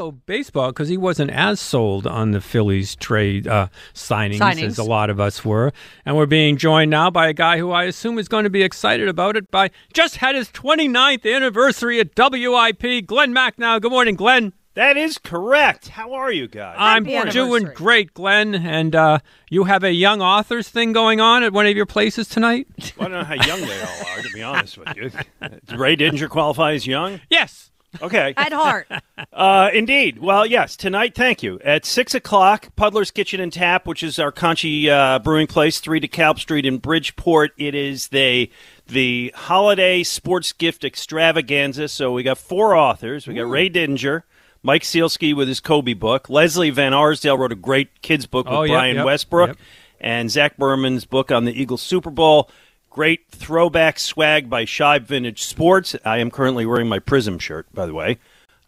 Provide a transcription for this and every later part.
So baseball, because he wasn't as sold on the Phillies trade uh, signings, Signings. as a lot of us were, and we're being joined now by a guy who I assume is going to be excited about it. By just had his 29th anniversary at WIP. Glenn Macnow. Good morning, Glenn. That is correct. How are you guys? I'm doing great, Glenn. And uh, you have a young authors thing going on at one of your places tonight? I don't know how young they all are, to be honest with you. Ray Didinger qualify as young? yes. Okay. At heart. Uh, indeed. Well, yes, tonight, thank you. At 6 o'clock, Puddler's Kitchen and Tap, which is our Conchi uh, brewing place, 3 DeKalb Street in Bridgeport. It is the, the holiday sports gift extravaganza. So we got four authors. We got Ray Didinger, Mike Sielski with his Kobe book, Leslie Van Arsdale wrote a great kids book with Oh, yep, Brian yep, Westbrook, yep. and Zach Berman's book on the Eagles Super Bowl. Great throwback swag by Shibe Vintage Sports. I am currently wearing my Prism shirt, by the way.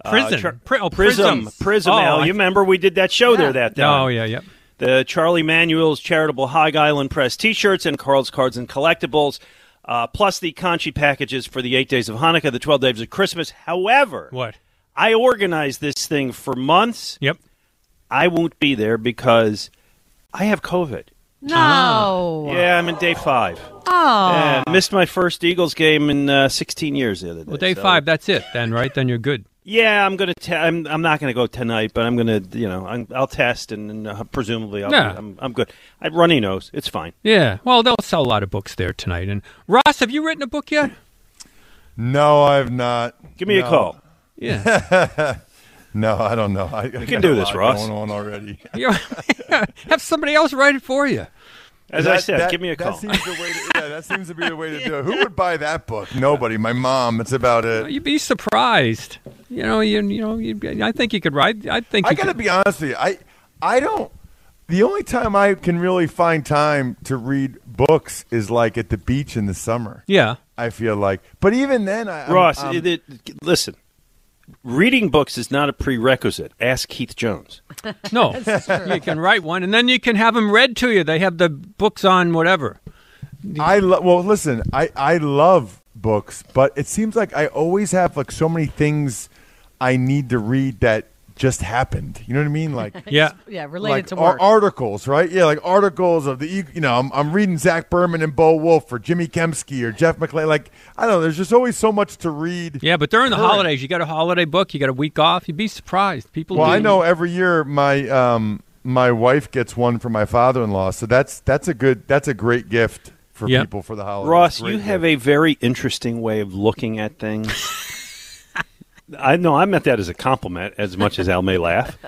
Prism. Uh, Char- Pri- oh, Prism, Prisms. Prism. Oh, Al, you remember we did that show there that day. Oh, yeah, yeah. The Charlie Manuel's charitable Hog Island Press T-shirts and Carl's Cards and Collectibles, uh, plus the Conchi packages for the eight days of Hanukkah, the twelve days of Christmas. However, What? I organized this thing for months. Yep. I won't be there because I have COVID. No. Yeah, I'm in day five. Oh. And missed my first Eagles game in uh, 16 years the other day. Well, day so- five, that's it then, right? Then you're good. Yeah, I'm gonna. Te- I'm. I'm not gonna go tonight, but I'm gonna. You know, I'm, I'll test and, and uh, presumably I'll. Yeah. Be, I'm. I'm good. I, Runny knows it's fine. Yeah. Well, they'll sell a lot of books there tonight. And Ross, have you written a book yet? No, I've not. Give me No. a call. Yeah. No, I don't know. I, I can got do a this, lot Ross. Going on already. Have somebody else write it for you. As I said, that- give me a call. That seems the way. To, yeah, that seems to be the way to do it. Who would buy that book? Nobody. My mom. It's about it. You'd be surprised. You know, you, you know, you, I think you could write. I think I got to be honest with you. I I don't. The only time I can really find time to read books is like at the beach in the summer. Yeah. I feel like, but even then, I, I'm- Ross, I'm- it, it- listen. Reading books is not a prerequisite. Ask Keith Jones. No, you can write one, and then you can have them read to you. They have the books on whatever. I lo- well, listen, I I love books, but it seems like I always have like so many things I need to read that just happened. You know what I mean? Like Yeah. Yeah, related like to ar- work. articles, right? Yeah, like articles of the you know, I'm, I'm reading Zach Berman and Bo Wulf or Jimmy Kempski or Jeff McLane. Like I don't know, there's just always so much to read. Yeah, but during the Current. holidays, you got a holiday book. You got a week off. You'd be surprised. People. Well, do. I know every year my um my wife gets one for my father-in-law, so that's that's a good that's a great gift for Yep. people for the holidays. Ross, Great you have a very interesting way of looking at things. I know I meant that as a compliment, as much as Al may laugh.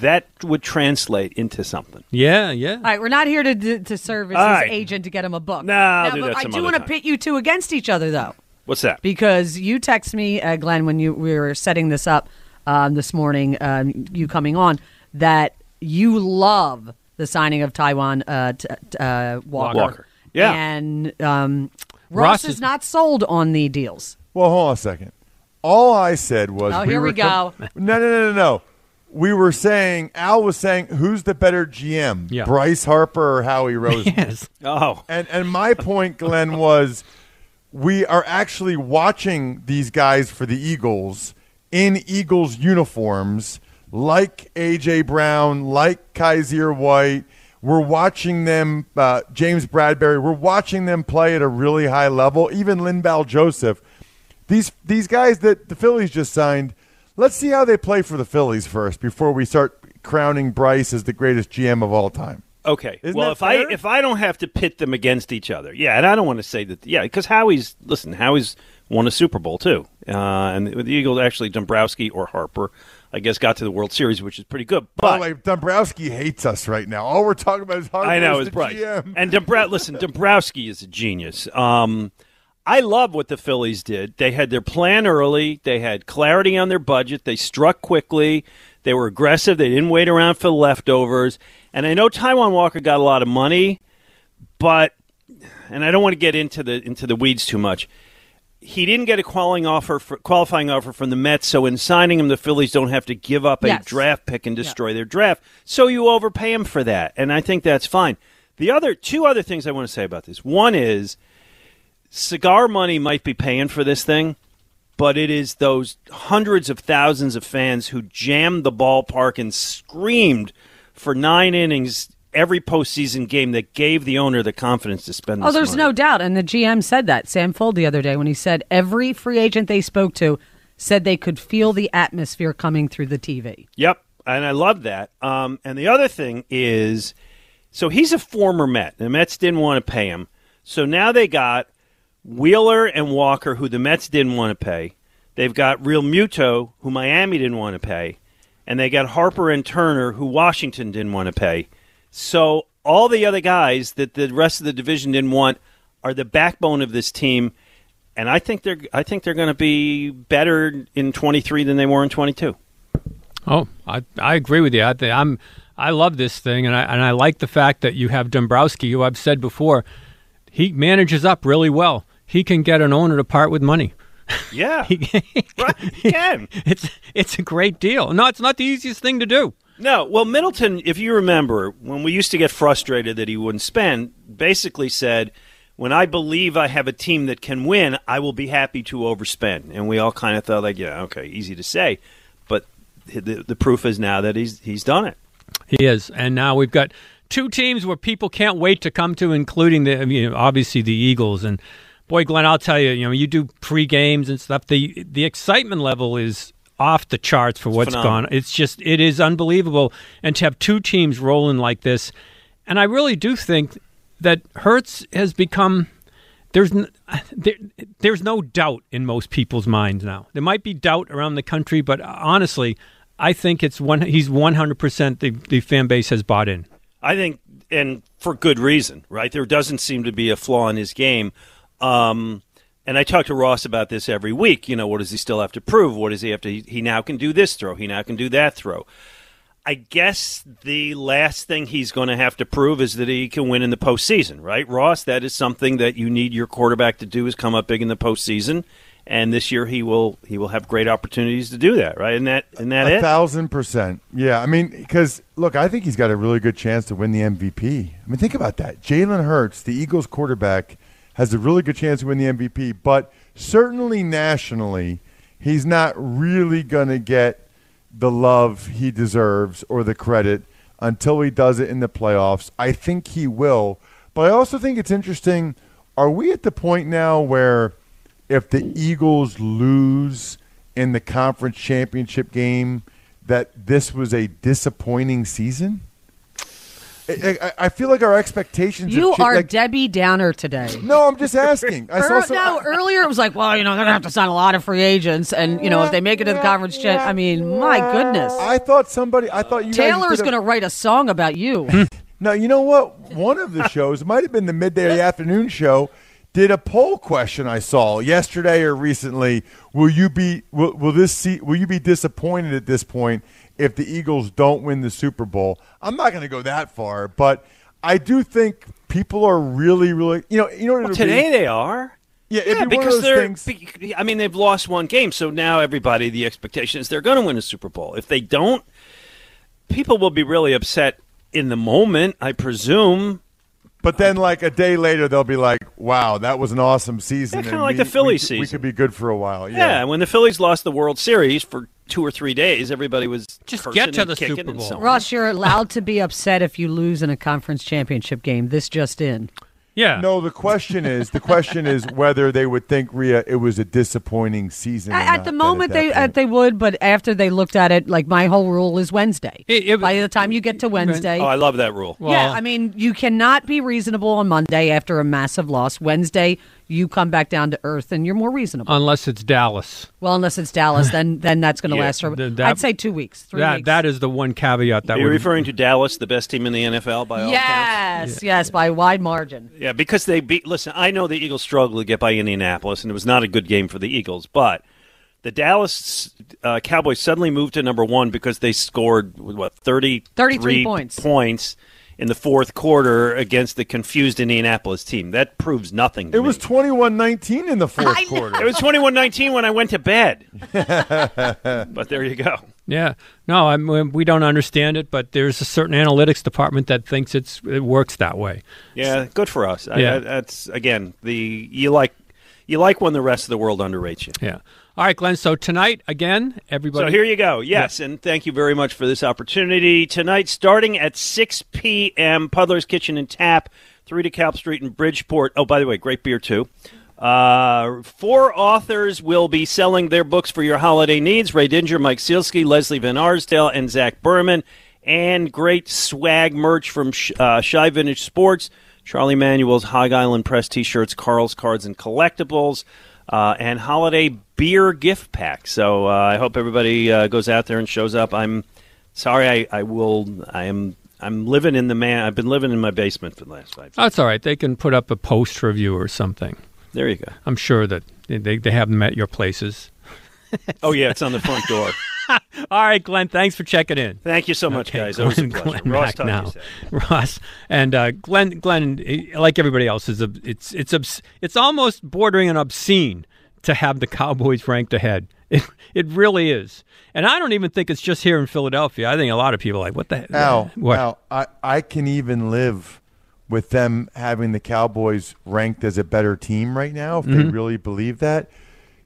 That would translate into something. Yeah, yeah. All right, we're not here to to serve as All his right. agent to get him a book. No, I'll Now, do but that I some do other want to time. pit you two against each other, though, What's that? because you text me, uh, Glenn, when you we were setting this up um, this morning, um, you coming on, that you love the signing of Taijuan uh, t- t- uh, Walker. Walker. Yeah. and um, Ross Ross, is is- not sold on the deals. Well, hold on a second. All I said was Oh, here were we go. no, no, no, no, no. We were saying Al was saying who's the better GM, Yeah. Bryce Harper or Howie Roseman? Yes. Oh, And and my point, Glenn, was we are actually watching these guys for the Eagles in Eagles uniforms, like AJ Brown, like Kyzir White. We're watching them, uh, James Bradberry. We're watching them play at a really high level. Even Linval Joseph. These these guys that the Phillies just signed, let's see how they play for the Phillies first before we start crowning Bryce as the greatest GM of all time. Okay. Isn't well, if I if I don't have to pit them against each other, yeah, and I don't want to say that, yeah, because Howie's listen, Howie's won a Super Bowl too, uh, and the Eagles actually Dombrowski or Harper, I guess, got to the World Series, which is pretty good. By But the way, Dombrowski hates us right now. All we're talking about is Harper I know is the. GM. And Dombrow- listen, Dombrowski is a genius. Um, I love what the Phillies did. They had their plan early. They had clarity on their budget. They struck quickly. They were aggressive. They didn't wait around for the leftovers. And I know Taijuan Walker got a lot of money, but and I don't want to get into the into the weeds too much. He didn't get a qualifying offer for, qualifying offer from the Mets, so in signing him, the Phillies don't have to give up a Yes. draft pick and destroy their draft. So you overpay him for that, and I think that's fine. The other two other things I want to say about this. One is cigar money might be paying for this thing, but it is those hundreds of thousands of fans who jammed the ballpark and screamed for nine innings every postseason game that gave the owner the confidence to spend. Oh, there's money. no doubt. And the GM said that. Sam Fuld the other day when he said every free agent they spoke to said they could feel the atmosphere coming through the TV. Yep, and I love that. Um, and the other thing is, so he's a former Met. The Mets didn't want to pay him, so now they got Wheeler and Walker, who the Mets didn't want to pay. They've got Realmuto, who Miami didn't want to pay, and they got Harper and Turner, who Washington didn't want to pay. So all the other guys that the rest of the division didn't want are the backbone of this team. And I think they're I think they're going to be better in 23 than they were in 22. Oh, I I agree with you. I think I'm I love this thing, and I and I like the fact that you have Dombrowski, who I've said before, he manages up really well. He can get an owner to part with money. Yeah, He- right. You can. It's it's a great deal. No, it's not the easiest thing to do. No, well, Middleton, if you remember, when we used to get frustrated that he wouldn't spend, basically said, "When I believe I have a team that can win, I will be happy to overspend." And we all kind of thought, like, "Yeah, okay, easy to say," but the, the proof is now that he's he's done it. He is, and now we've got two teams where people can't wait to come to, including the I mean, obviously the Eagles. And boy, Glenn, I'll tell you, you know, you do pre games and stuff. The the excitement level is off the charts for what's phenomenal. gone. It's just it is unbelievable, and to have two teams rolling like this, and I really do think that Hurts has become. There's n- there, there's no doubt in most people's minds now. There might be doubt around the country, but honestly, I think it's one. He's 100 percent the the fan base has bought in. I think, and for good reason, right? There doesn't seem to be a flaw in his game. Um, and I talk to Ross about this every week. You know, what does he still have to prove? What does he have to? He now can do this throw. He now can do that throw. I guess the last thing he's going to have to prove is that he can win in the postseason, right, Ross? That is something that you need your quarterback to do is come up big in the postseason. And this year he will he will have great opportunities to do that, right? And that and that A it. thousand percent. Yeah, I mean, because look, I think he's got a really good chance to win the MVP. I mean, think about that. Jalen Hurts, the Eagles quarterback, has a really good chance to win the MVP, but certainly nationally, he's not really going to get the love he deserves or the credit until he does it in the playoffs. I think he will, but I also think it's interesting. Are we at the point now where if the Eagles lose in the conference championship game, that this was a disappointing season? I, I, I feel like our expectations. You are like, Debbie Downer today. No, I'm just asking. I saw some, no, earlier it was like, well, you know, they're gonna have to sign a lot of free agents, and you know, if they make it to the conference champ, I mean, my goodness, I thought somebody. I thought you. Taylor's gonna write a song about you. No, you know what? One of the shows it might have been the midday afternoon show. Did a poll question I saw yesterday or recently? Will you be will, will this see, will you be disappointed at this point if the Eagles don't win the Super Bowl? I'm not going to go that far, but I do think people are really really you know you know Well, today they are. Yeah, yeah, be because they're. things- I mean, they've lost one game, so now everybody, the expectation is they're going to win a Super Bowl. If they don't, people will be really upset in the moment, I presume. But then, like a day later, they'll be like, "Wow, that was an awesome season." Yeah, kinda like we- the Phillies season. We could be good for a while. Yeah. Yeah. when the Phillies lost the World Series for two or three days, everybody was Just get to and the kicking Super Bowl. Ross, you're allowed to be upset if you lose in a conference championship game. This just in. Yeah. No, the question is the question is whether they would think Rhea it was a disappointing season. or At, not at the moment, that they point. uh, they would, but after they looked at it, like my whole rule is Wednesday. It- it- By the time you get to Wednesday, Oh, I love that rule. Well- yeah, I mean, you cannot be reasonable on Monday after a massive loss. Wednesday, you come back down to earth and you're more reasonable. Unless it's Dallas. well, unless it's Dallas, then then that's going to Yeah, last for. th- that- I'd say two weeks, three that weeks. that is the one caveat that Are you would referring to Dallas, the best team in the NFL by all accounts? yes, yes, by a wide margin. Yeah, because they beat. Listen, I know the Eagles struggled to get by Indianapolis, and it was not a good game for the Eagles. But the Dallas uh, Cowboys suddenly moved to number one because they scored what 30, 33 points. points in the fourth quarter against the confused Indianapolis team. That proves nothing. To It was me. 21-19 in the fourth quarter. It was 21-19 when I went to bed. but there you go. Yeah, no, I mean, um, we don't understand it, but there's a certain analytics department that thinks it's it works that way. Yeah, good for us. I- I- that's again the you like you like when the rest of the world underrates you. Yeah. All right, Glenn. So tonight again, everybody. So here you go. Yes, and thank you very much for this opportunity. Tonight, starting at 6 p.m., Puddler's Kitchen and Tap, 3 DeKalb Street in Bridgeport. Oh, by the way, great beer, too. Uh, four authors will be selling their books for your holiday needs Ray Didinger, Mike Sielski, Leslie Van Arsdale, and Zach Berman. And great swag merch from Sh- uh, Shibe Vintage Sports, Charlie Manuel's Hog Island Press t shirts, Carl's Cards and Collectibles uh, and holiday beer gift pack. So uh, I hope everybody uh, goes out there and shows up. I'm sorry, I, I will. I am. I'm living in the man. I've been living in my basement for the last five. That's all right. They can put up a post review or something. There you go. I'm sure that they, they have them at your places. Oh yeah, it's on the front door. All right, Glenn. Thanks for checking in. Thank you so much, Okay, guys. Always a Glenn- pleasure. Glenn Ross, Mack talk to you now. Ross and uh, Glenn. Glenn, eh, like everybody else, is a, it's it's it's almost bordering on obscene to have the Cowboys ranked ahead. It it really is, and I don't even think it's just here in Philadelphia. I think a lot of people are like, what the Al, what? Al, I, I can even live with them having the Cowboys ranked as a better team right now if they Mm-hmm. really believe that.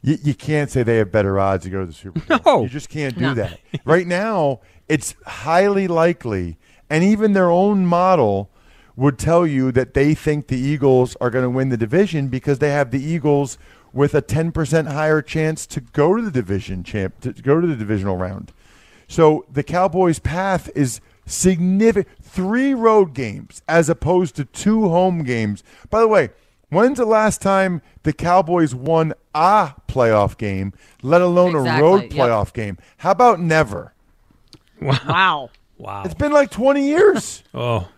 You, you can't say they have better odds to go to the Super Bowl. No. You just can't do No. that. Right now, it's highly likely, and even their own model would tell you that they think the Eagles are going to win the division because they have the Eagles with a 10% higher chance to go to the division champ to go to the divisional round. So the Cowboys' path is significant. Three road games as opposed to two home games. By the way, when's the last time the Cowboys won a playoff game, let alone a Exactly, road yep. playoff game? How about never? Wow. wow. It's been like 20 years. Oh.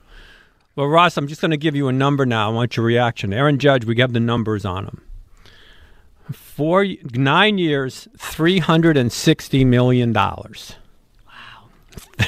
Well, Ross, I'm just going to give you a number now. I want your reaction. Aaron Judge, we have the numbers on him. Four, nine years, $360 million. Wow.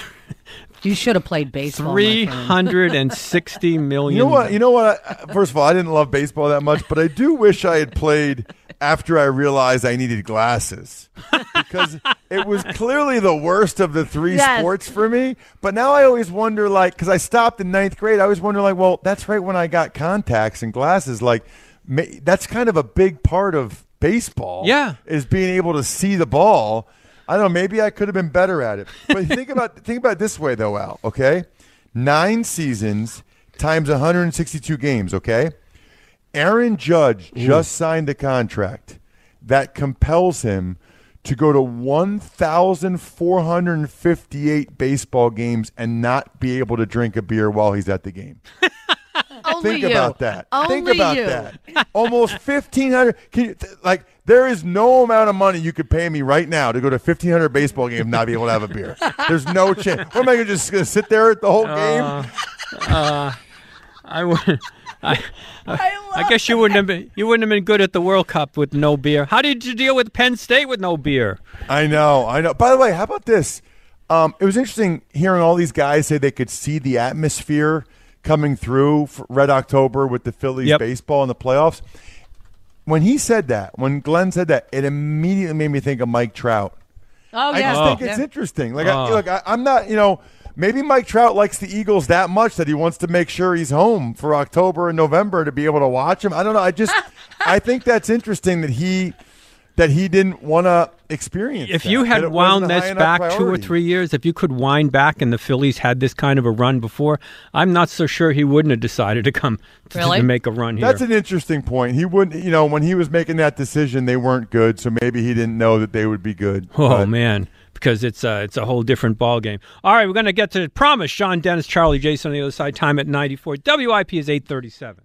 you should have played baseball. 360 million. You know what? You know what? First of all, I didn't love baseball that much, but I do wish I had played after I realized I needed glasses because it was clearly the worst of the three Yes. sports for me. But now I always wonder, like, because I stopped in ninth grade, I always wonder, like, well, that's right when I got contacts and glasses. Like, ma- that's kind of a big part of baseball. Yeah. is being able to see the ball. I don't know. Maybe I could have been better at it. But think about think about it this way, though, Al. Okay, nine seasons times 162 games. Okay, Aaron Judge just signed a contract that compels him to go to 1,458 baseball games and not be able to drink a beer while he's at the game. Only Think you. about that. Only Think about you. that. Almost fifteen hundred. Can you, th- like there is no amount of money you could pay me right now to go to fifteen hundred baseball game and not be able to have a beer. There's no chance. What am I gonna just gonna sit there at the whole game? I would. I, I, guess you wouldn't have been you wouldn't have been good at the World Cup with no beer. How did you deal with Penn State with no beer? I know. I know. By the way, how about this? Um, it was interesting hearing all these guys say they could see the atmosphere coming through Red October with the Phillies Yep. baseball in the playoffs. When he said that, when Glenn said that, it immediately made me think of Mike Trout. Oh yeah. I yeah. just think it's Yeah. interesting. Like, I, Oh. look, I, I'm not, you know, maybe Mike Trout likes the Eagles that much that he wants to make sure he's home for October and November to be able to watch him. I don't know. I just, I think that's interesting that he, that he didn't want to. Experienced. if that, you had it wound this high enough back two or three years, if you could wind back and the Phillies had this kind of a run before, I'm not so sure he wouldn't have decided to come to, Really? to make a run here. That's an interesting point. He wouldn't, you know, when he was making that decision, they weren't good, so maybe he didn't know that they would be good. Oh But man, because it's a it's a whole different ball game. All right, we're going to get to promise. Sean Dennis, Charlie Jason on the other side. Time at ninety four. WIP is eight thirty seven.